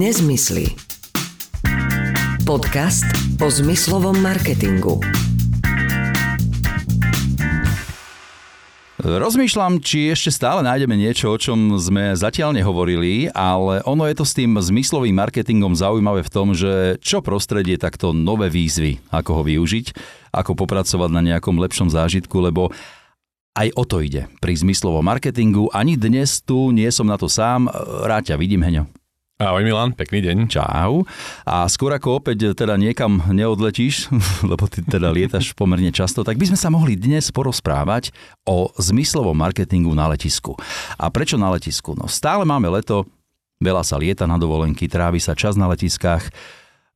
Nezmysly. Podcast o zmyslovom marketingu. Rozmýšľam, či ešte stále nájdeme niečo, o čom sme zatiaľ nehovorili, ale ono je to s tým zmyslovým marketingom zaujímavé v tom, že čo prostredie takto nové výzvy, ako ho využiť, ako popracovať na nejakom lepšom zážitku, lebo aj o to ide pri zmyslovom marketingu. Ani dnes tu nie som na to sám. Ráď ťa vidím, Heňo. Ahoj Milan, pekný deň. Čau. A skôr ako opäť teda niekam neodletíš, lebo ty teda lietaš pomerne často, tak by sme sa mohli dnes porozprávať o zmyslovom marketingu na letisku. A prečo na letisku? No stále máme leto, veľa sa lieta na dovolenky, trávi sa čas na letiskách,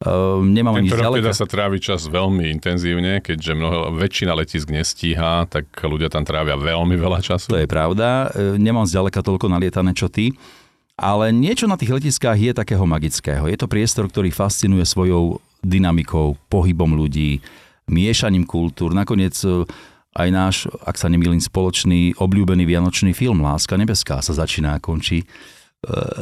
Uh, nemám Tento rok teda sa trávi čas veľmi intenzívne, keďže mnoho, väčšina letisk nestíha, tak ľudia tam trávia veľmi veľa času. To je pravda. E, Nemám zďaleka toľko nalietané, čo ty. Ale niečo na tých letiskách je takého magického. Je to priestor, ktorý fascinuje svojou dynamikou, pohybom ľudí, miešaním kultúr. Nakoniec e, aj náš, ak sa nemýlim, spoločný obľúbený vianočný film Láska nebeská sa začína a končí e,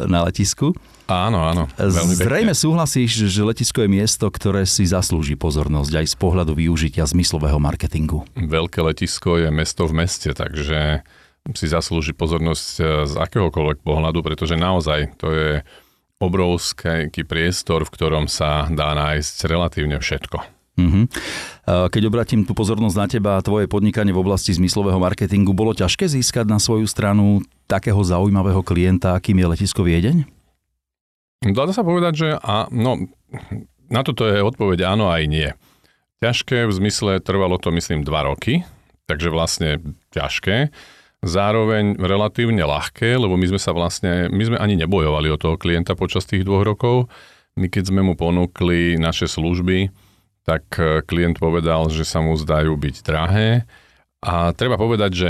na letisku. Áno, áno. Veľmi Zrejme pekne. súhlasíš, že letisko je miesto, ktoré si zaslúži pozornosť aj z pohľadu využitia zmyslového marketingu. Veľké letisko je mesto v meste, takže si zaslúži pozornosť e, z akéhokoľvek pohľadu, pretože naozaj to je obrovský priestor, v ktorom sa dá nájsť relatívne všetko. Mhm. Keď obratím tú pozornosť na teba a tvoje podnikanie v oblasti zmyslového marketingu, bolo ťažké získať na svoju stranu takého zaujímavého klienta, akým je letisko Viedeň? Dá sa povedať, že a, no, na toto je odpoveď áno aj nie. Ťažké v zmysle trvalo to myslím dva roky, takže vlastne ťažké. Zároveň relatívne ľahké, lebo my sme sa vlastne, my sme ani nebojovali o toho klienta počas tých dvoch rokov. My keď sme mu ponúkli naše služby, tak e, klient povedal, že sa mu zdajú byť drahé. A treba povedať, že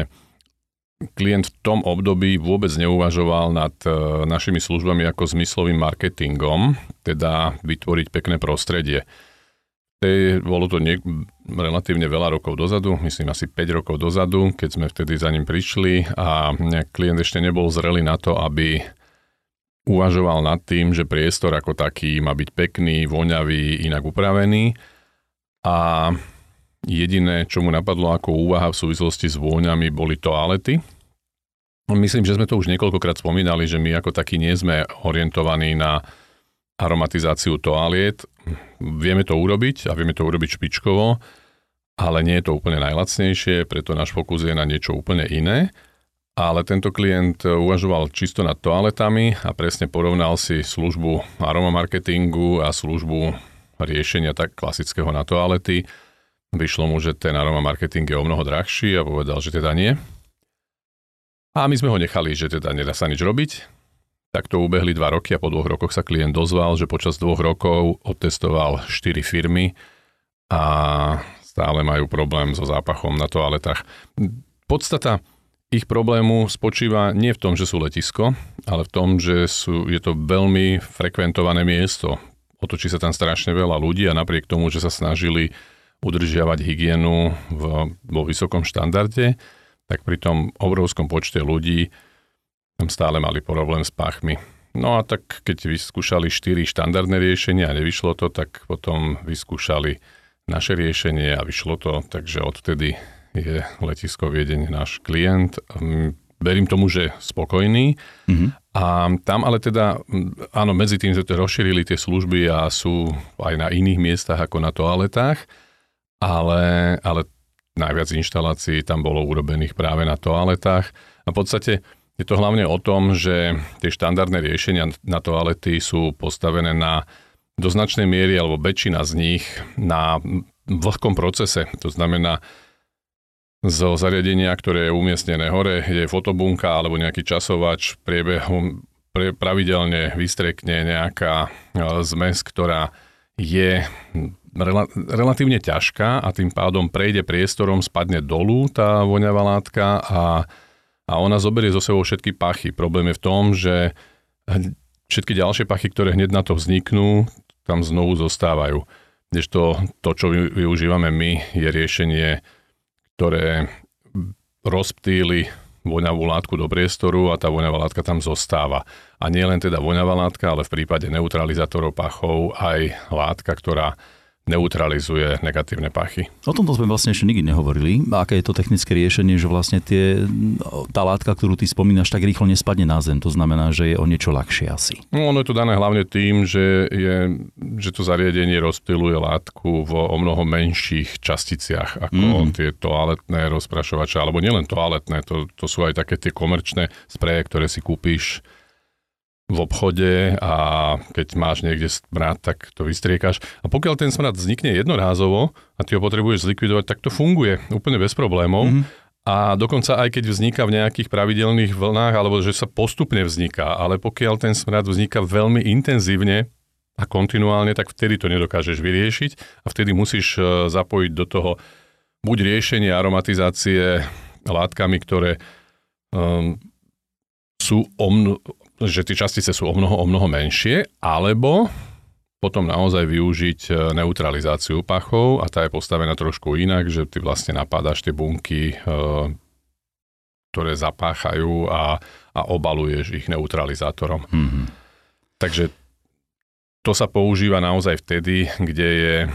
klient v tom období vôbec neuvažoval nad e, našimi službami ako zmyslovým marketingom, teda vytvoriť pekné prostredie. Tej, bolo to niek- relatívne veľa rokov dozadu, myslím asi 5 rokov dozadu, keď sme vtedy za ním prišli a klient ešte nebol zrelý na to, aby uvažoval nad tým, že priestor ako taký má byť pekný, voňavý, inak upravený a jediné, čo mu napadlo ako úvaha v súvislosti s vôňami, boli toalety. Myslím, že sme to už niekoľkokrát spomínali, že my ako takí nie sme orientovaní na aromatizáciu toaliet. Vieme to urobiť a vieme to urobiť špičkovo, ale nie je to úplne najlacnejšie, preto náš fokus je na niečo úplne iné. Ale tento klient uvažoval čisto nad toaletami a presne porovnal si službu aromamarketingu a službu riešenia tak klasického na toalety. Vyšlo mu, že ten aroma marketing je o mnoho drahší a povedal, že teda nie. A my sme ho nechali, že teda nedá sa nič robiť. Tak to ubehli dva roky a po dvoch rokoch sa klient dozval, že počas dvoch rokov otestoval 4 firmy a stále majú problém so zápachom na toaletách. Podstata ich problému spočíva nie v tom, že sú letisko, ale v tom, že sú, je to veľmi frekventované miesto. Otočí sa tam strašne veľa ľudí a napriek tomu, že sa snažili udržiavať hygienu v, vo vysokom štandarde, tak pri tom obrovskom počte ľudí tam stále mali problém s pachmi. No a tak keď vyskúšali 4 štandardné riešenia a nevyšlo to, tak potom vyskúšali naše riešenie a vyšlo to, takže odvtedy je letisko Viedeň náš klient. Mm, Verím tomu, že spokojný. Mhm. A tam ale teda, mm, áno, medzi tým to rozšírili tie služby a sú aj na iných miestach ako na toaletách, ale, ale najviac inštalácií tam bolo urobených práve na toaletách. A v podstate je to hlavne o tom, že tie štandardné riešenia na toalety sú postavené na do značnej miery, alebo väčšina z nich na vlhkom procese. To znamená, zo zariadenia, ktoré je umiestnené hore, je fotobunka alebo nejaký časovač, priebehom pre, pravidelne vystrekne nejaká e, zmes, ktorá je rela, relatívne ťažká a tým pádom prejde priestorom, spadne dolu tá voňavá látka a, a ona zoberie zo sebou všetky pachy. Problém je v tom, že všetky ďalšie pachy, ktoré hneď na to vzniknú, tam znovu zostávajú. Kdežto to, čo využívame my, je riešenie, ktoré rozptýli voňavú látku do priestoru a tá voňavá látka tam zostáva. A nie len teda voňavá látka, ale v prípade neutralizátorov pachov aj látka, ktorá neutralizuje negatívne pachy. O tomto sme vlastne ešte nikdy nehovorili. Aké je to technické riešenie, že vlastne tie, tá látka, ktorú ty spomínaš, tak rýchlo nespadne na zem. To znamená, že je o niečo ľahšie asi. No, ono je to dané hlavne tým, že, je, že to zariadenie rozptiluje látku vo o mnoho menších časticiach ako mm. tie toaletné rozprašovače, alebo nielen toaletné, to, to sú aj také tie komerčné spreje, ktoré si kúpiš v obchode a keď máš niekde smrad, tak to vystriekaš. A pokiaľ ten smrad vznikne jednorázovo a ty ho potrebuješ zlikvidovať, tak to funguje úplne bez problémov. Mm-hmm. A dokonca aj keď vzniká v nejakých pravidelných vlnách, alebo že sa postupne vzniká, ale pokiaľ ten smrad vzniká veľmi intenzívne a kontinuálne, tak vtedy to nedokážeš vyriešiť a vtedy musíš e, zapojiť do toho buď riešenie aromatizácie látkami, ktoré um, sú o, mno, že tie častice sú o mnoho, o mnoho menšie, alebo potom naozaj využiť e, neutralizáciu pachov a tá je postavená trošku inak, že ty vlastne napádaš tie bunky, e, ktoré zapáchajú a, a obaluješ ich neutralizátorom. Mm-hmm. Takže to sa používa naozaj vtedy, kde je e,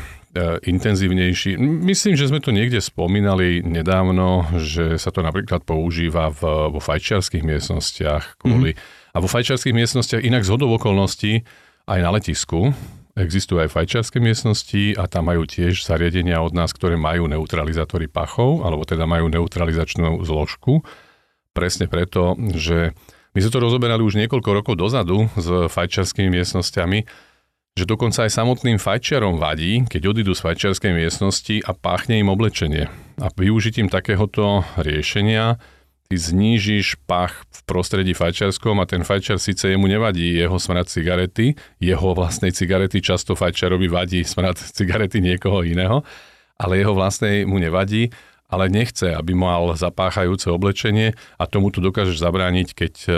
intenzívnejší. Myslím, že sme to niekde spomínali nedávno, že sa to napríklad používa v, vo fajčiarských miestnostiach kvôli mm-hmm a vo fajčiarských miestnostiach inak z hodov okolností aj na letisku existujú aj fajčiarske miestnosti a tam majú tiež zariadenia od nás, ktoré majú neutralizátory pachov, alebo teda majú neutralizačnú zložku. Presne preto, že my sme to rozoberali už niekoľko rokov dozadu s fajčiarskými miestnosťami, že dokonca aj samotným fajčiarom vadí, keď odídu z fajčiarskej miestnosti a páchne im oblečenie. A využitím takéhoto riešenia ty znížiš pach v prostredí fajčiarskom a ten fajčiar síce jemu nevadí jeho smrad cigarety, jeho vlastnej cigarety často fajčiarovi vadí smrad cigarety niekoho iného, ale jeho vlastnej mu nevadí, ale nechce, aby mal zapáchajúce oblečenie a tomu tu dokážeš zabrániť, keď e,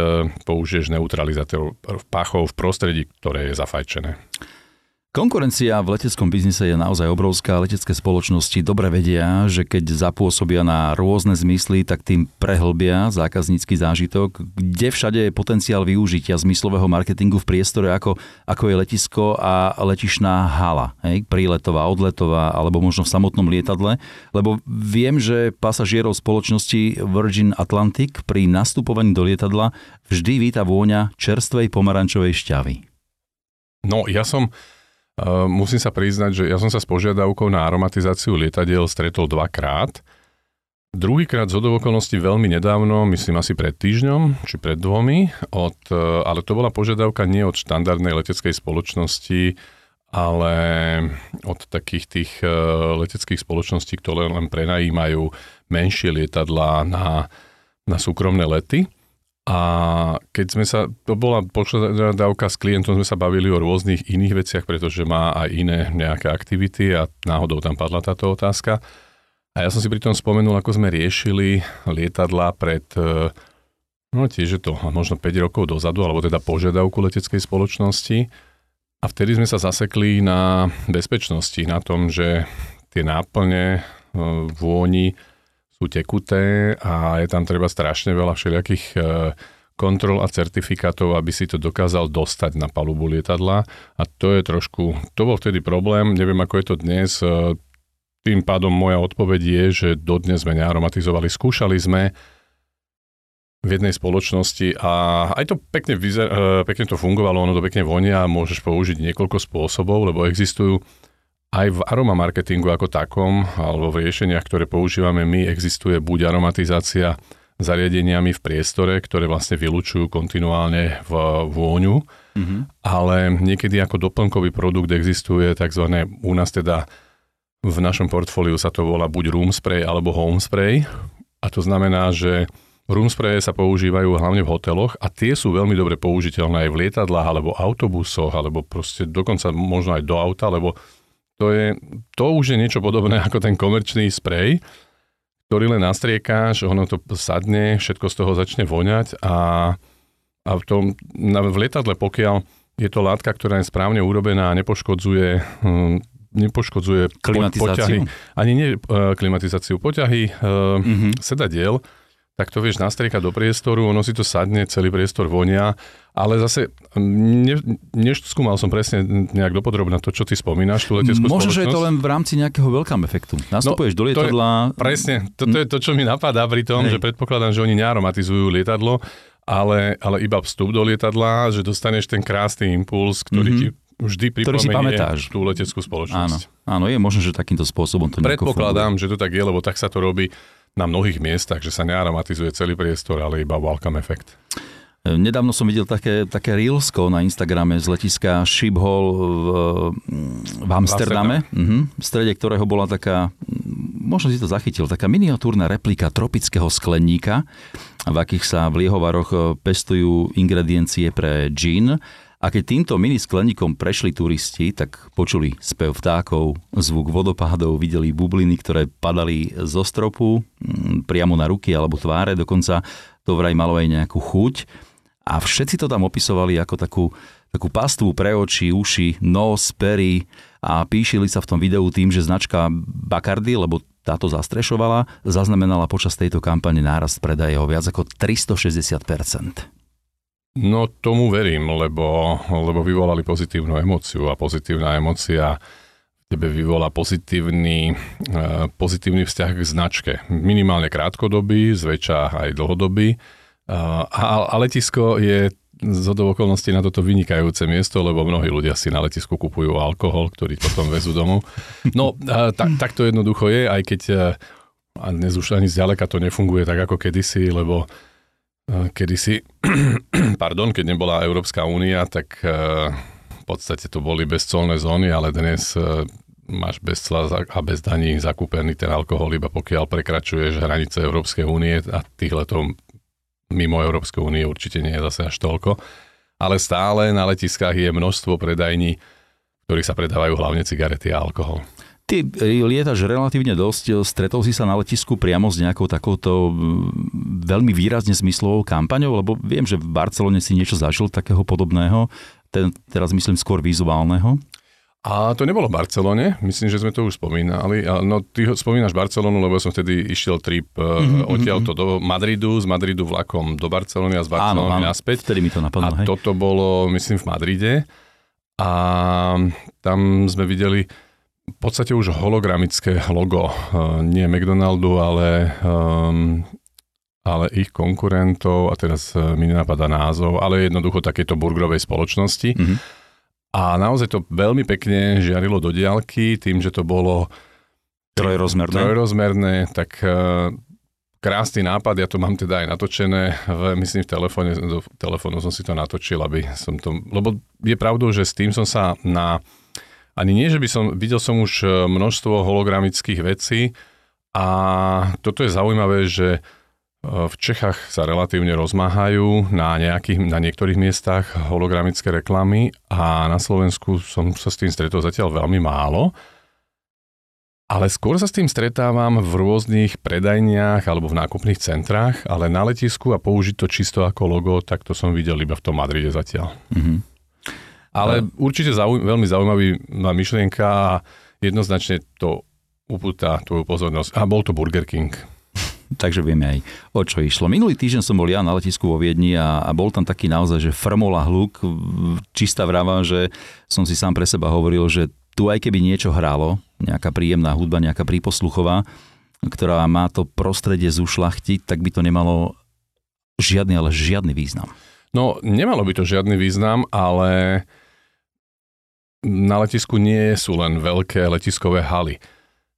použiješ neutralizátor pachov v prostredí, ktoré je zafajčené. Konkurencia v leteckom biznise je naozaj obrovská. Letecké spoločnosti dobre vedia, že keď zapôsobia na rôzne zmysly, tak tým prehlbia zákaznícky zážitok. Kde všade je potenciál využitia zmyslového marketingu v priestore, ako, ako je letisko a letišná hala, hej? príletová, odletová, alebo možno v samotnom lietadle. Lebo viem, že pasažierov spoločnosti Virgin Atlantic pri nastupovaní do lietadla vždy víta vôňa čerstvej pomarančovej šťavy. No, ja som musím sa priznať, že ja som sa s požiadavkou na aromatizáciu lietadiel stretol dvakrát. Druhýkrát z okolností veľmi nedávno, myslím asi pred týždňom, či pred dvomi, od, e, ale to bola požiadavka nie od štandardnej leteckej spoločnosti, ale od takých tých e, leteckých spoločností, ktoré len prenajímajú menšie lietadlá na, na súkromné lety. A keď sme sa, to bola požiadavka s klientom, sme sa bavili o rôznych iných veciach, pretože má aj iné nejaké aktivity a náhodou tam padla táto otázka. A ja som si pri tom spomenul, ako sme riešili lietadla pred, e, no tiež je to možno 5 rokov dozadu, alebo teda požiadavku leteckej spoločnosti. A vtedy sme sa zasekli na bezpečnosti, na tom, že tie náplne e, vôni sú tekuté a je tam treba strašne veľa všelijakých e, kontrol a certifikátov, aby si to dokázal dostať na palubu lietadla. A to je trošku, to bol vtedy problém, neviem ako je to dnes, e, tým pádom moja odpoveď je, že dodnes sme nearomatizovali, skúšali sme v jednej spoločnosti a aj to pekne, vyzer, e, pekne to fungovalo, ono to pekne vonia a môžeš použiť niekoľko spôsobov, lebo existujú aj v aroma marketingu ako takom, alebo v riešeniach, ktoré používame my, existuje buď aromatizácia zariadeniami v priestore, ktoré vlastne vylúčujú kontinuálne v vôňu, mm-hmm. ale niekedy ako doplnkový produkt existuje tzv. u nás teda v našom portfóliu sa to volá buď room spray alebo home spray a to znamená, že room spray sa používajú hlavne v hoteloch a tie sú veľmi dobre použiteľné aj v lietadlách alebo autobusoch alebo proste dokonca možno aj do auta, lebo to, je, to už je niečo podobné ako ten komerčný sprej, ktorý len nastriekáš, ono to sadne, všetko z toho začne voňať a, a v, tom, na, v lietadle, pokiaľ je to látka, ktorá je správne urobená a nepoškodzuje hm, nepoškodzuje klimatizáciu. poťahy, ani nie uh, klimatizáciu, poťahy uh, mm-hmm. sedadiel, tak to vieš nastriekať do priestoru, ono si to sadne, celý priestor vonia, ale zase ne, neskúmal som presne nejak dopodrobne to, čo ty spomínaš, tú leteckú Možno, že je to len v rámci nejakého veľkám efektu. Nastupuješ no, do lietadla. To je, presne, toto je to, čo mi napadá pri tom, Hej. že predpokladám, že oni nearomatizujú lietadlo, ale, ale iba vstup do lietadla, že dostaneš ten krásny impuls, ktorý mm-hmm. ti vždy pripomenie tú leteckú spoločnosť. Áno, áno, je možné, že takýmto spôsobom to Predpokladám, že to tak je, lebo tak sa to robí na mnohých miestach, že sa nearomatizuje celý priestor, ale iba welcome efekt. Nedávno som videl také, také reelsko na Instagrame z letiska Schiphol v, v Amsterdame, uh-huh, v strede ktorého bola taká, možno si to zachytil, taká miniatúrna replika tropického skleníka, v akých sa v liehovaroch e, pestujú ingrediencie pre gin a keď týmto mini skleníkom prešli turisti, tak počuli spev vtákov, zvuk vodopádov, videli bubliny, ktoré padali zo stropu mm, priamo na ruky alebo tváre, dokonca to vraj malo aj nejakú chuť. A všetci to tam opisovali ako takú, takú pastvu pre oči, uši, nos, pery a píšili sa v tom videu tým, že značka Bacardi, lebo táto zastrešovala, zaznamenala počas tejto kampane nárast predaje o viac ako 360%. No tomu verím, lebo, lebo vyvolali pozitívnu emóciu a pozitívna emócia tebe vyvolá pozitívny, e, pozitívny vzťah k značke. Minimálne krátkodobý, zväčša aj dlhodobý. E, a, a letisko je z okolností na toto vynikajúce miesto, lebo mnohí ľudia si na letisku kupujú alkohol, ktorý potom vezú domov. No, tak, tak to jednoducho je, aj keď a dnes už ani zďaleka to nefunguje tak ako kedysi, lebo kedysi, pardon, keď nebola Európska únia, tak e, v podstate to boli bezcolné zóny, ale dnes e, máš bez cla a bez daní zakúpený ten alkohol, iba pokiaľ prekračuješ hranice Európskej únie a tých letov mimo Európskej únie určite nie je zase až toľko. Ale stále na letiskách je množstvo predajní, ktorých sa predávajú hlavne cigarety a alkohol. Ty e, lietaš relatívne dosť. Stretol si sa na letisku priamo s nejakou takouto veľmi výrazne zmyslovou kampaňou? Lebo viem, že v Barcelone si niečo zažil takého podobného. Ten, teraz myslím skôr vizuálneho. A to nebolo v Barcelone, myslím, že sme to už spomínali. No ty spomínaš Barcelonu, lebo som vtedy išiel trip mm-hmm, odtiaľto do Madridu, z Madridu vlakom do Barcelony a z Barcelony áno, áno, naspäť. Vtedy mi to napadlo, A hej. toto bolo, myslím, v Madride. A tam sme videli v podstate už hologramické logo, uh, nie McDonaldu, ale, um, ale ich konkurentov, a teraz uh, mi nenapadá názov, ale jednoducho takéto burgerovej spoločnosti. Mm-hmm. A naozaj to veľmi pekne žiarilo do diálky, tým, že to bolo trojrozmerné, trojrozmerné tak uh, krásny nápad, ja to mám teda aj natočené, v, myslím v telefóne, do telefónu som si to natočil, aby som to, lebo je pravdou, že s tým som sa na ani nie, že by som, videl som už e, množstvo hologramických vecí a toto je zaujímavé, že e, v Čechách sa relatívne rozmáhajú na, nejakých, na niektorých miestach hologramické reklamy a na Slovensku som sa s tým stretol zatiaľ veľmi málo. Ale skôr sa s tým stretávam v rôznych predajniach alebo v nákupných centrách, ale na letisku a použiť to čisto ako logo, tak to som videl iba v tom Madride zatiaľ. Mm-hmm. Ale no. určite zauj- veľmi zaujímavý myšlienka a jednoznačne to upúta tvoju pozornosť. A bol to Burger King. Takže vieme aj, o čo išlo. Minulý týždeň som bol ja na letisku vo Viedni a, a bol tam taký naozaj, že frmola hluk, čistá vrava, že som si sám pre seba hovoril, že tu aj keby niečo hrálo, nejaká príjemná hudba, nejaká príposluchová, ktorá má to prostredie zušlachtiť, tak by to nemalo žiadny, ale žiadny význam. No, nemalo by to žiadny význam, ale na letisku nie sú len veľké letiskové haly.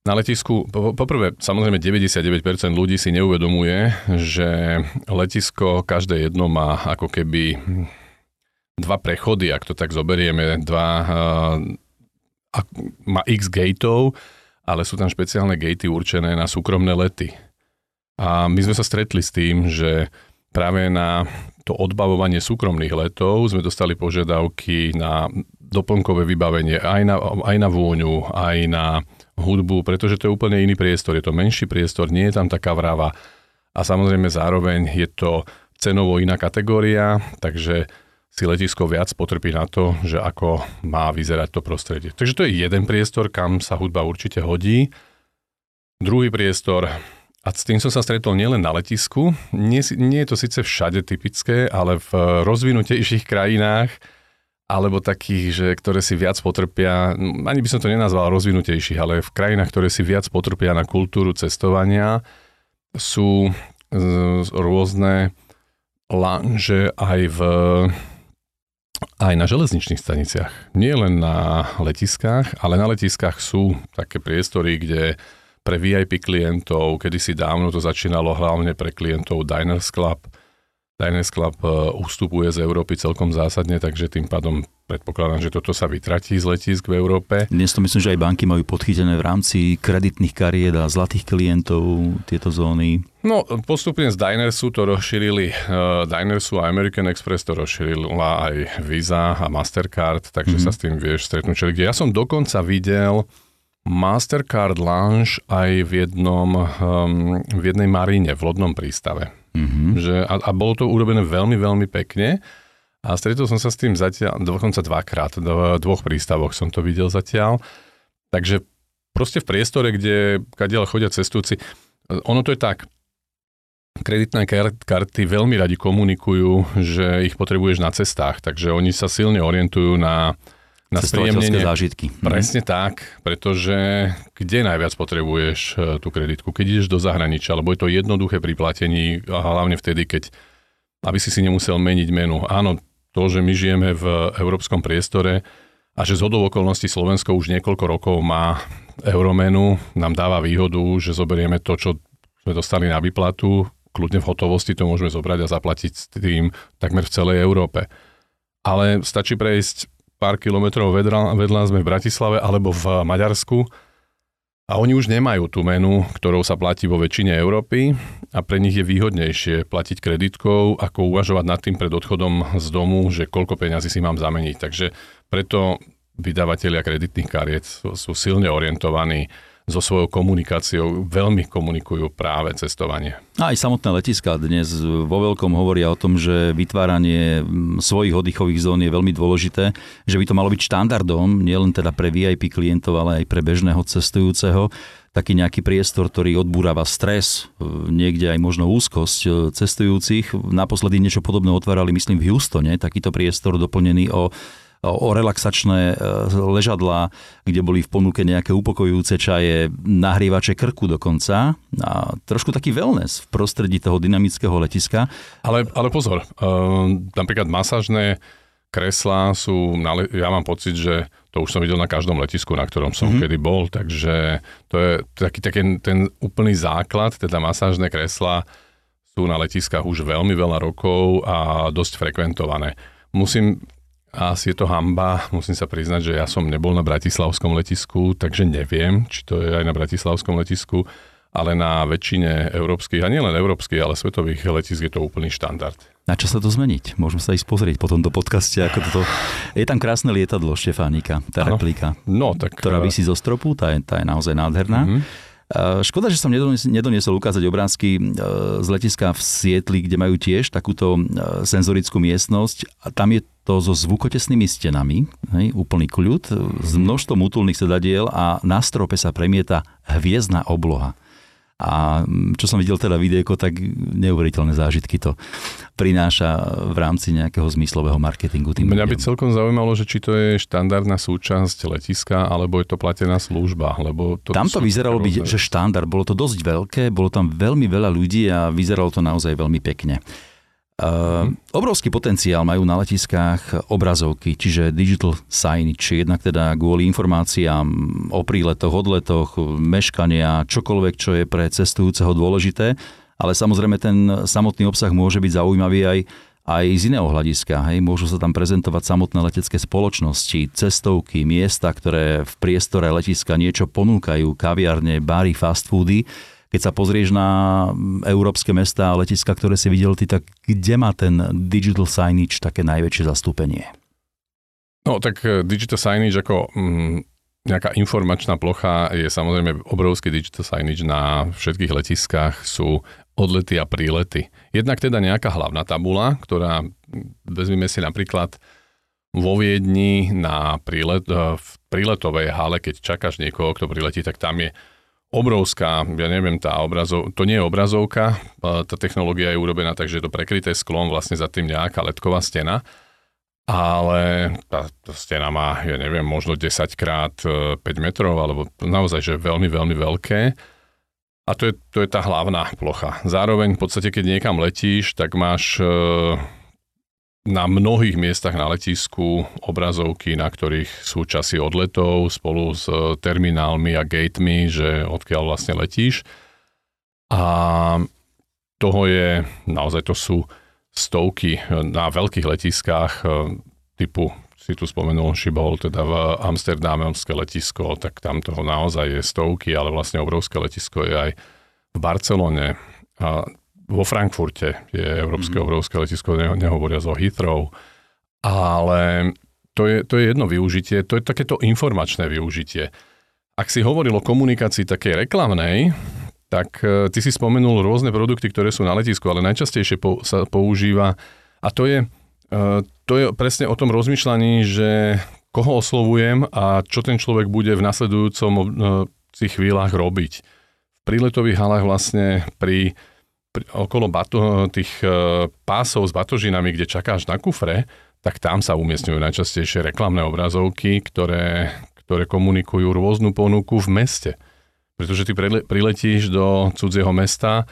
Na letisku, poprvé, samozrejme 99% ľudí si neuvedomuje, že letisko každé jedno má ako keby dva prechody, ak to tak zoberieme, dva, uh, má x gateov, ale sú tam špeciálne gatey určené na súkromné lety. A my sme sa stretli s tým, že práve na to odbavovanie súkromných letov sme dostali požiadavky na doplnkové vybavenie aj na, aj na vôňu, aj na hudbu, pretože to je úplne iný priestor. Je to menší priestor, nie je tam taká vrava a samozrejme zároveň je to cenovo iná kategória, takže si letisko viac potrpí na to, že ako má vyzerať to prostredie. Takže to je jeden priestor, kam sa hudba určite hodí. Druhý priestor, A s tým som sa stretol nielen na letisku, nie, nie je to síce všade typické, ale v rozvinutejších krajinách, alebo takých, že, ktoré si viac potrpia, ani by som to nenazval rozvinutejších, ale v krajinách, ktoré si viac potrpia na kultúru cestovania, sú e, rôzne lanže aj v aj na železničných staniciach. Nie len na letiskách, ale na letiskách sú také priestory, kde pre VIP klientov, kedysi dávno to začínalo hlavne pre klientov Diners Club. Diners Club e, ustupuje z Európy celkom zásadne, takže tým pádom predpokladám, že toto sa vytratí z letisk v Európe. Dnes to myslím, že aj banky majú podchytené v rámci kreditných kariet a zlatých klientov tieto zóny. No, postupne z Dinersu to rozšírili, uh, Dinersu a American Express to rozšírila aj Visa a Mastercard, takže mm-hmm. sa s tým vieš stretnúť. Kde ja som dokonca videl Mastercard Lounge aj v, jednom, um, v jednej maríne, v lodnom prístave. Mm-hmm. Že, a, a bolo to urobené veľmi, veľmi pekne. A stretol som sa s tým zatiaľ, dokonca dvakrát, v dvoch prístavoch som to videl zatiaľ. Takže proste v priestore, kde kadiaľ chodia cestujúci, ono to je tak, kreditné karty veľmi radi komunikujú, že ich potrebuješ na cestách, takže oni sa silne orientujú na na spríjemnenie. zážitky. Mhm. Presne tak, pretože kde najviac potrebuješ e, tú kreditku? Keď ideš do zahraničia, lebo je to jednoduché pri platení a hlavne vtedy, keď aby si si nemusel meniť menu. Áno, to, že my žijeme v európskom priestore a že z hodou okolností Slovensko už niekoľko rokov má euromenu, nám dáva výhodu, že zoberieme to, čo sme dostali na vyplatu, kľudne v hotovosti to môžeme zobrať a zaplatiť s tým takmer v celej Európe. Ale stačí prejsť pár kilometrov vedľa, vedľa sme v Bratislave alebo v Maďarsku a oni už nemajú tú menu, ktorou sa platí vo väčšine Európy a pre nich je výhodnejšie platiť kreditkou, ako uvažovať nad tým pred odchodom z domu, že koľko peňazí si mám zameniť. Takže preto vydavatelia kreditných kariet sú silne orientovaní so svojou komunikáciou veľmi komunikujú práve cestovanie. A aj samotné letiska dnes vo veľkom hovoria o tom, že vytváranie svojich oddychových zón je veľmi dôležité, že by to malo byť štandardom, nielen teda pre VIP klientov, ale aj pre bežného cestujúceho taký nejaký priestor, ktorý odbúrava stres, niekde aj možno úzkosť cestujúcich. Naposledy niečo podobné otvárali, myslím, v Houstone, takýto priestor doplnený o o relaxačné e, ležadlá, kde boli v ponuke nejaké upokojujúce čaje, nahrievače krku dokonca a trošku taký wellness v prostredí toho dynamického letiska. Ale, ale pozor, uh, napríklad masážne kreslá sú, ja mám pocit, že to už som videl na každom letisku, na ktorom som mm-hmm. kedy bol, takže to je taký, taký ten úplný základ, teda masážne kreslá sú na letiskách už veľmi veľa rokov a dosť frekventované. Musím asi je to hamba, musím sa priznať, že ja som nebol na Bratislavskom letisku, takže neviem, či to je aj na Bratislavskom letisku, ale na väčšine európskych, a nielen európskych, ale svetových letisk je to úplný štandard. Na čo sa to zmeniť? Môžeme sa ísť pozrieť po tomto podcaste. Ako toto... Je tam krásne lietadlo Štefánika, tá ano. replika, no, tak, ktorá vysí zo stropu, tá je, tá je naozaj nádherná. Mm-hmm. Škoda, že som nedoniesol ukázať obrázky e, z letiska v Sietli, kde majú tiež takúto e, senzorickú miestnosť. A tam je to so zvukotesnými stenami, hej, úplný kľud, s množstvom útulných sedadiel a na strope sa premieta hviezdna obloha. A čo som videl teda videjko, tak neuveriteľné zážitky to prináša v rámci nejakého zmyslového marketingu. Tým Mňa by celkom zaujímalo, že či to je štandardná súčasť letiska, alebo je to platená služba. Lebo to tam to vyzeralo byť, že štandard. Bolo to dosť veľké, bolo tam veľmi veľa ľudí a vyzeralo to naozaj veľmi pekne. Uh, obrovský potenciál majú na letiskách obrazovky, čiže digital signage, jednak teda kvôli informáciám o príletoch, odletoch, meškania, čokoľvek, čo je pre cestujúceho dôležité, ale samozrejme ten samotný obsah môže byť zaujímavý aj, aj z iného hľadiska. Hej. Môžu sa tam prezentovať samotné letecké spoločnosti, cestovky, miesta, ktoré v priestore letiska niečo ponúkajú, kaviarne, bary, fast foody keď sa pozrieš na európske mesta a letiska, ktoré si videl ty, tak kde má ten digital signage také najväčšie zastúpenie? No tak eh, digital signage ako mm, nejaká informačná plocha je samozrejme obrovský digital signage na všetkých letiskách sú odlety a prílety. Jednak teda nejaká hlavná tabula, ktorá, vezmeme si napríklad vo Viedni na prílet, eh, v príletovej hale, keď čakáš niekoho, kto priletí, tak tam je obrovská, ja neviem, tá obrazov, to nie je obrazovka, tá technológia je urobená tak, že je to prekryté sklom, vlastne za tým nejaká letková stena, ale tá, stena má, ja neviem, možno 10 krát 5 metrov, alebo naozaj, že veľmi, veľmi veľké. A to je, to je tá hlavná plocha. Zároveň v podstate, keď niekam letíš, tak máš na mnohých miestach na letisku obrazovky, na ktorých sú časy odletov spolu s terminálmi a gatemi, že odkiaľ vlastne letíš. A toho je, naozaj to sú stovky na veľkých letiskách e, typu, si tu spomenul Schiphol, teda v Amsterdamské letisko, tak tam toho naozaj je stovky, ale vlastne obrovské letisko je aj v Barcelone. A vo Frankfurte je európske mm-hmm. obrovské letisko, ne, nehovoria zo Heathrow, ale to je, to je jedno využitie, to je takéto informačné využitie. Ak si hovoril o komunikácii takej reklamnej, tak e, ty si spomenul rôzne produkty, ktoré sú na letisku, ale najčastejšie po, sa používa, a to je, e, to je presne o tom rozmýšľaní, že koho oslovujem a čo ten človek bude v nasledujúcom e, chvíľach robiť. V príletových halách vlastne pri okolo bato, tých e, pásov s batožinami, kde čakáš na kufre, tak tam sa umiestňujú najčastejšie reklamné obrazovky, ktoré, ktoré komunikujú rôznu ponuku v meste. Pretože ty priletíš do cudzieho mesta,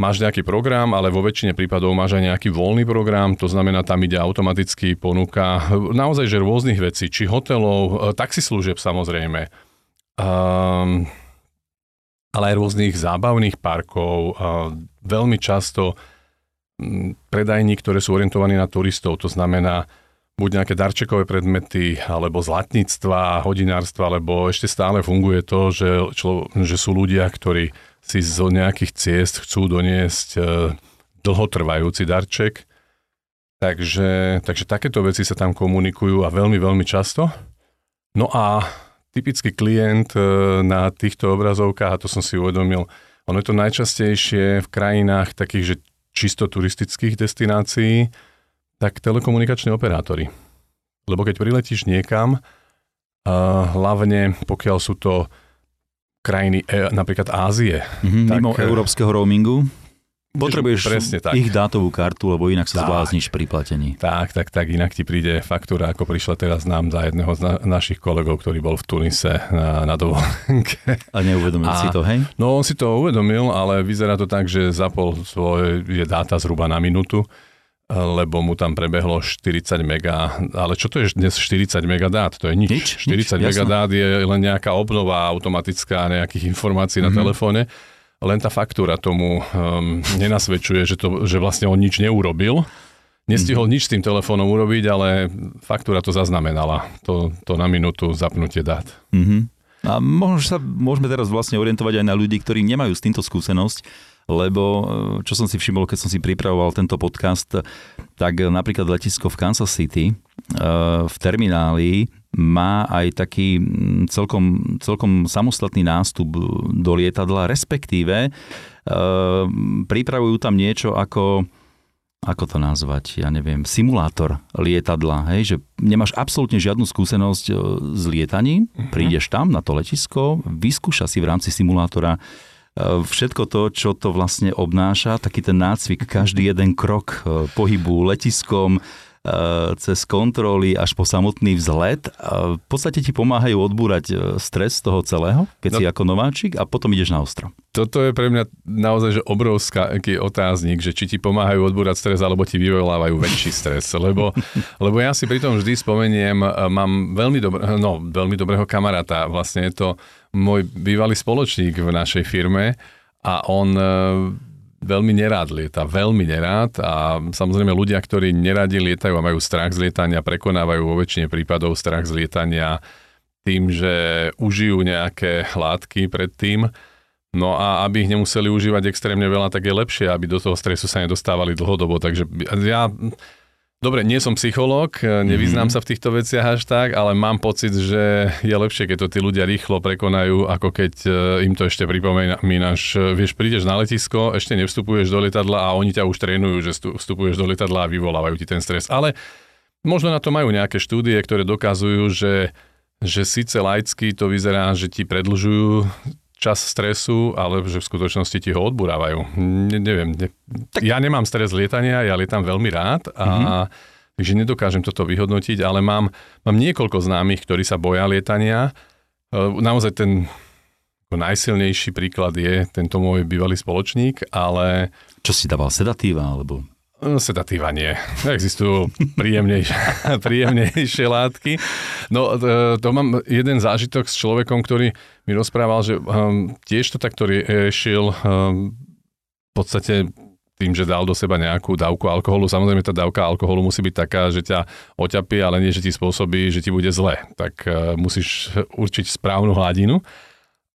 máš nejaký program, ale vo väčšine prípadov máš aj nejaký voľný program, to znamená, tam ide automaticky ponuka naozaj, že rôznych vecí, či hotelov, e, taxislužieb samozrejme, um, ale aj rôznych zábavných parkov, veľmi často predajní, ktoré sú orientovaní na turistov, to znamená buď nejaké darčekové predmety, alebo zlatníctva, hodinárstva, alebo ešte stále funguje to, že, člo, že sú ľudia, ktorí si zo nejakých ciest chcú doniesť e, dlhotrvajúci darček. Takže, takže takéto veci sa tam komunikujú a veľmi, veľmi často. No a typický klient e, na týchto obrazovkách, a to som si uvedomil, ono je to najčastejšie v krajinách takých, že čisto turistických destinácií, tak telekomunikační operátori. Lebo keď priletíš niekam, hlavne pokiaľ sú to krajiny e, napríklad Ázie. Mm-hmm, tak, mimo e, európskeho roamingu? Potrebuješ Presne tak. ich dátovú kartu, lebo inak sa tak. zblázniš pri platení. Tak, tak, tak, inak ti príde faktúra, ako prišla teraz nám za jedného z na, našich kolegov, ktorý bol v Tunise na, na dovolenke. A neuvedomil a, si to, hej? No on si to uvedomil, ale vyzerá to tak, že zapol svoje dáta zhruba na minútu lebo mu tam prebehlo 40 mega, ale čo to je dnes 40 mega dát? To je nič. nič 40 nič, mega dát je len nejaká obnova automatická nejakých informácií mm-hmm. na mhm. telefóne len tá faktúra tomu um, nenasvedčuje, že, to, že vlastne on nič neurobil. Nestihol mm-hmm. nič s tým telefónom urobiť, ale faktúra to zaznamenala, to, to na minútu zapnutie dát. Mm-hmm. A možno sa môžeme teraz vlastne orientovať aj na ľudí, ktorí nemajú s týmto skúsenosť, lebo eh, čo som si všimol, keď som si pripravoval tento podcast, tak napríklad letisko v Kansas City eh, v termináli má aj taký mm, celkom, celkom samostatný nástup do lietadla, respektíve e, pripravujú tam niečo ako ako to nazvať, ja neviem, simulátor lietadla, hej, že nemáš absolútne žiadnu skúsenosť e, s lietaním, uh-huh. prídeš tam na to letisko, vyskúša si v rámci simulátora e, všetko to, čo to vlastne obnáša, taký ten nácvik, každý jeden krok e, pohybu letiskom, cez kontroly až po samotný vzlet. V podstate ti pomáhajú odbúrať eh, stres toho celého, keď no, si ako nováčik a potom ideš na ostro. Toto je pre mňa naozaj že obrovský otáznik, že či ti pomáhajú odbúrať stres alebo ti vyvolávajú väčší stres. Lebo, lebo ja si pri tom vždy spomeniem, mám veľmi, dobré, no, veľmi dobrého kamaráta, vlastne je to môj bývalý spoločník v našej firme a on veľmi nerád lieta, veľmi nerád a samozrejme ľudia, ktorí neradi lietajú a majú strach z lietania, prekonávajú vo väčšine prípadov strach z lietania tým, že užijú nejaké látky predtým. No a aby ich nemuseli užívať extrémne veľa, tak je lepšie, aby do toho stresu sa nedostávali dlhodobo. Takže ja Dobre, nie som psychológ, e, nevyznám mm-hmm. sa v týchto veciach až tak, ale mám pocit, že je lepšie, keď to tí ľudia rýchlo prekonajú, ako keď e, im to ešte pripomínaš. Vieš, prídeš na letisko, ešte nevstupuješ do lietadla a oni ťa už trénujú, že vstupuješ do lietadla a vyvolávajú ti ten stres. Ale možno na to majú nejaké štúdie, ktoré dokazujú, že, že síce laicky to vyzerá, že ti predlžujú čas stresu, ale že v skutočnosti ti ho odburávajú. Ne, neviem, ne, tak... ja nemám stres lietania, ja lietam veľmi rád a mm-hmm. takže nedokážem toto vyhodnotiť, ale mám, mám niekoľko známych, ktorí sa boja lietania. E, naozaj ten najsilnejší príklad je tento môj bývalý spoločník, ale... Čo si dával, sedatíva alebo... No, sedatíva nie. Existujú príjemnejšie, príjemnejšie látky. No to, to mám jeden zážitok s človekom, ktorý mi rozprával, že um, tiež to takto riešil um, v podstate tým, že dal do seba nejakú dávku alkoholu. Samozrejme, tá dávka alkoholu musí byť taká, že ťa oťapí, ale nie, že ti spôsobí, že ti bude zle. Tak musíš určiť správnu hladinu.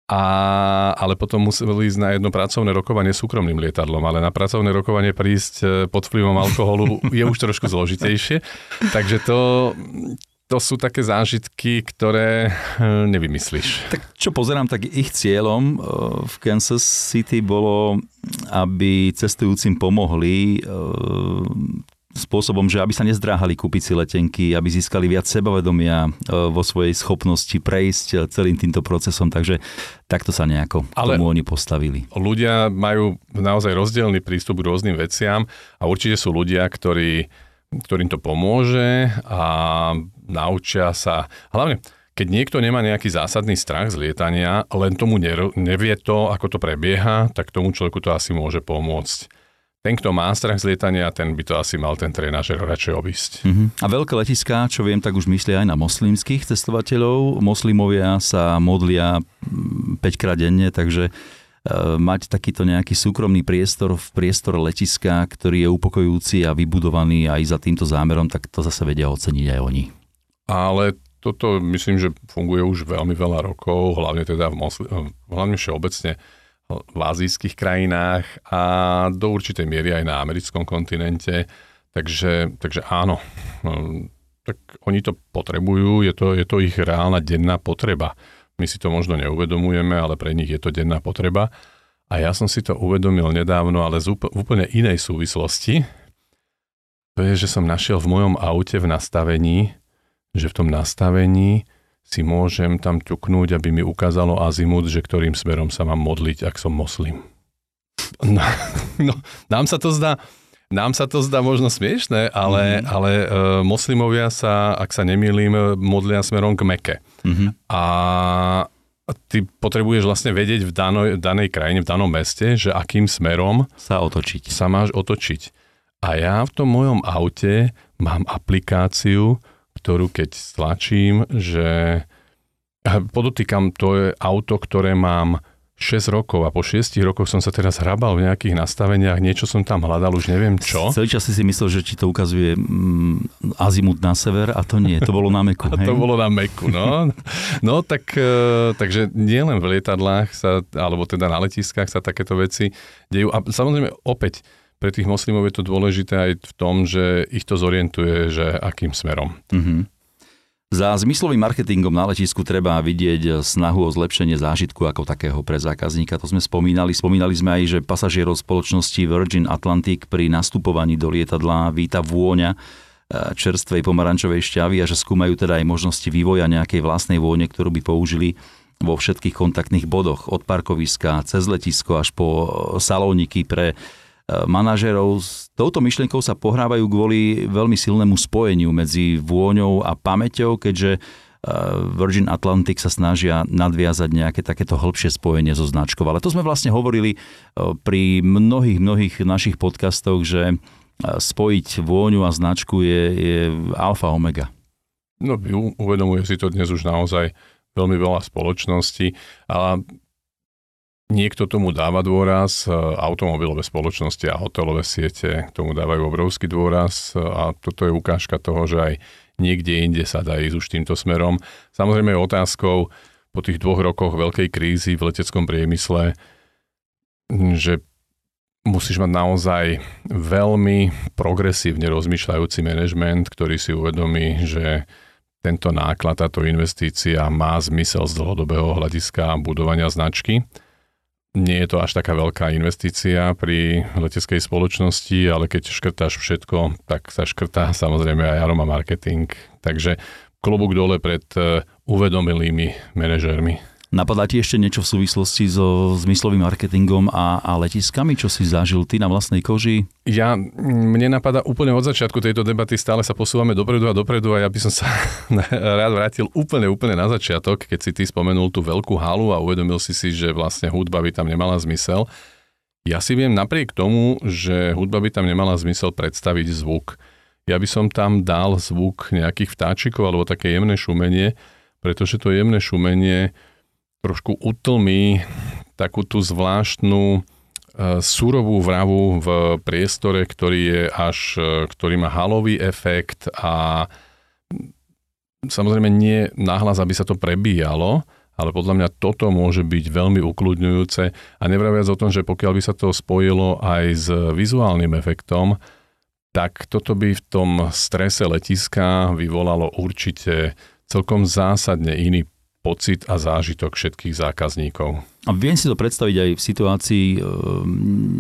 A, ale potom museli ísť na jedno pracovné rokovanie súkromným lietadlom, ale na pracovné rokovanie prísť e, pod vplyvom alkoholu je už trošku zložitejšie. Takže to, to sú také zážitky, ktoré e, nevymyslíš. Tak čo pozerám, tak ich cieľom e, v Kansas City bolo, aby cestujúcim pomohli spôsobom, že aby sa nezdráhali kúpiť si letenky, aby získali viac sebavedomia e, vo svojej schopnosti prejsť e, celým týmto procesom, takže takto sa nejako Ale tomu oni postavili. Ľudia majú naozaj rozdielný prístup k rôznym veciam a určite sú ľudia, ktorí, ktorým to pomôže a naučia sa, hlavne keď niekto nemá nejaký zásadný strach z lietania, len tomu nevie to, ako to prebieha, tak tomu človeku to asi môže pomôcť ten, kto má strach z lietania, ten by to asi mal ten trénažer radšej obísť. Uh-huh. A veľké letiská, čo viem, tak už myslia aj na moslimských cestovateľov. Moslimovia sa modlia 5 mm, krát denne, takže e, mať takýto nejaký súkromný priestor v priestore letiska, ktorý je upokojujúci a vybudovaný aj za týmto zámerom, tak to zase vedia oceniť aj oni. Ale toto myslím, že funguje už veľmi veľa rokov, hlavne teda v mosli- hlavne všeobecne v azijských krajinách a do určitej miery aj na americkom kontinente. Takže, takže áno, no, tak oni to potrebujú, je to, je to ich reálna denná potreba. My si to možno neuvedomujeme, ale pre nich je to denná potreba. A ja som si to uvedomil nedávno, ale z úplne inej súvislosti. To je, že som našiel v mojom aute v nastavení, že v tom nastavení si môžem tam ťuknúť, aby mi ukázalo azimut, že ktorým smerom sa mám modliť, ak som moslim. No, no nám sa to zdá, nám sa to zdá možno smiešné, ale, mm-hmm. ale uh, moslimovia sa, ak sa nemýlim, modlia smerom k Meke. Mm-hmm. A ty potrebuješ vlastne vedieť v danoj, danej krajine, v danom meste, že akým smerom sa otočiť. Sa máš otočiť. A ja v tom mojom aute mám aplikáciu, ktorú keď stlačím, že podotýkam, to je auto, ktoré mám 6 rokov a po 6 rokoch som sa teraz hrabal v nejakých nastaveniach, niečo som tam hľadal, už neviem čo. Celý čas si si myslel, že ti to ukazuje mm, azimut na sever a to nie, to bolo na meku. a to bolo na meku, no. No tak, e, takže nielen v lietadlách sa, alebo teda na letiskách sa takéto veci dejú. A samozrejme opäť, pre tých moslimov je to dôležité aj v tom, že ich to zorientuje, že akým smerom. Mm-hmm. Za zmyslovým marketingom na letisku treba vidieť snahu o zlepšenie zážitku ako takého pre zákazníka. To sme spomínali. Spomínali sme aj, že pasažierov spoločnosti Virgin Atlantic pri nastupovaní do lietadla víta vôňa e, čerstvej pomarančovej šťavy a že skúmajú teda aj možnosti vývoja nejakej vlastnej vône, ktorú by použili vo všetkých kontaktných bodoch, od parkoviska cez letisko až po salóniky pre manažerov s touto myšlienkou sa pohrávajú kvôli veľmi silnému spojeniu medzi vôňou a pamäťou, keďže e, Virgin Atlantic sa snažia nadviazať nejaké takéto hĺbšie spojenie so značkou. Ale to sme vlastne hovorili e, pri mnohých, mnohých našich podcastoch, že e, spojiť vôňu a značku je, je alfa omega. No, uvedomuje si to dnes už naozaj veľmi veľa spoločností. A Niekto tomu dáva dôraz, e, automobilové spoločnosti a hotelové siete tomu dávajú obrovský dôraz e, a toto je ukážka toho, že aj niekde inde sa dá ísť už týmto smerom. Samozrejme je otázkou po tých dvoch rokoch veľkej krízy v leteckom priemysle, že musíš mať naozaj veľmi progresívne rozmýšľajúci manažment, ktorý si uvedomí, že tento náklad, táto investícia má zmysel z dlhodobého hľadiska budovania značky nie je to až taká veľká investícia pri leteckej spoločnosti, ale keď škrtáš všetko, tak sa škrtá samozrejme aj aroma marketing. Takže klobúk dole pred e, uvedomilými manažérmi. Napadá ti ešte niečo v súvislosti so zmyslovým marketingom a, a letiskami, čo si zažil ty na vlastnej koži? Ja, mne napadá úplne od začiatku tejto debaty, stále sa posúvame dopredu a dopredu a ja by som sa rád vrátil úplne, úplne na začiatok, keď si ty spomenul tú veľkú halu a uvedomil si si, že vlastne hudba by tam nemala zmysel. Ja si viem napriek tomu, že hudba by tam nemala zmysel predstaviť zvuk. Ja by som tam dal zvuk nejakých vtáčikov alebo také jemné šumenie, pretože to jemné šumenie trošku utlmí takú tú zvláštnu e, surovú vravu v priestore, ktorý je až, e, ktorý má halový efekt a samozrejme nie náhlas, aby sa to prebíjalo, ale podľa mňa toto môže byť veľmi ukludňujúce. A nevraviac o tom, že pokiaľ by sa to spojilo aj s vizuálnym efektom, tak toto by v tom strese letiska vyvolalo určite celkom zásadne iný pocit a zážitok všetkých zákazníkov. A viem si to predstaviť aj v situácii, e,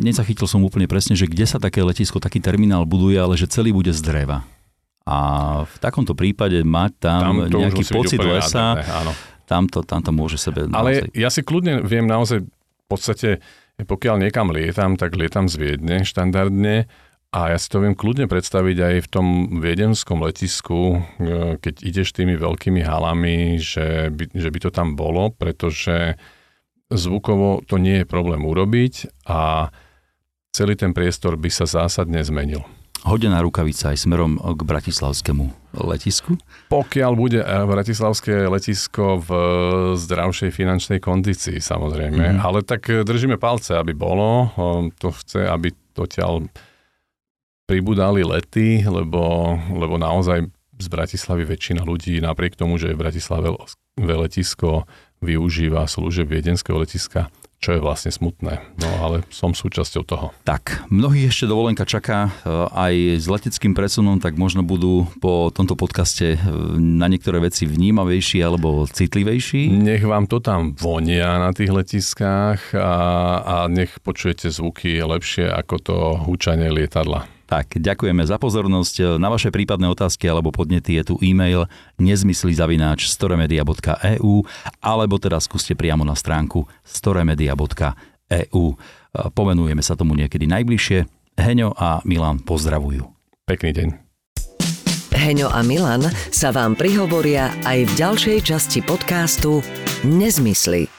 nezachytil som úplne presne, že kde sa také letisko, taký terminál buduje, ale že celý bude z dreva. A v takomto prípade mať tam, tam nejaký pocit lesa, tam to, tam to môže sebe... Ale naozaj... ja si kľudne viem naozaj v podstate, pokiaľ niekam lietam, tak lietam z Viedne štandardne a ja si to viem kľudne predstaviť aj v tom viedenskom letisku, e, keď ideš tými veľkými halami, že by, že by to tam bolo, pretože zvukovo to nie je problém urobiť a celý ten priestor by sa zásadne zmenil. Hodená rukavica aj smerom k bratislavskému letisku? Pokiaľ bude e, bratislavské letisko v zdravšej finančnej kondícii, samozrejme. Mm. Ale tak držíme palce, aby bolo. To chce, aby to ťaľ pribudali lety, lebo, lebo naozaj z Bratislavy väčšina ľudí, napriek tomu, že je v Bratislave letisko, využíva služeb viedenského letiska, čo je vlastne smutné. No ale som súčasťou toho. Tak, mnohí ešte dovolenka čaká eh, aj s leteckým presunom, tak možno budú po tomto podcaste eh, na niektoré veci vnímavejší alebo citlivejší. Nech vám to tam vonia na tých letiskách a, a nech počujete zvuky lepšie ako to húčanie lietadla. Tak, ďakujeme za pozornosť. Na vaše prípadné otázky alebo podnety je tu e-mail nezmyslizavináč storemedia.eu alebo teda skúste priamo na stránku storemedia.eu. Pomenujeme sa tomu niekedy najbližšie. Heňo a Milan pozdravujú. Pekný deň. Heňo a Milan sa vám prihovoria aj v ďalšej časti podcastu Nezmysly.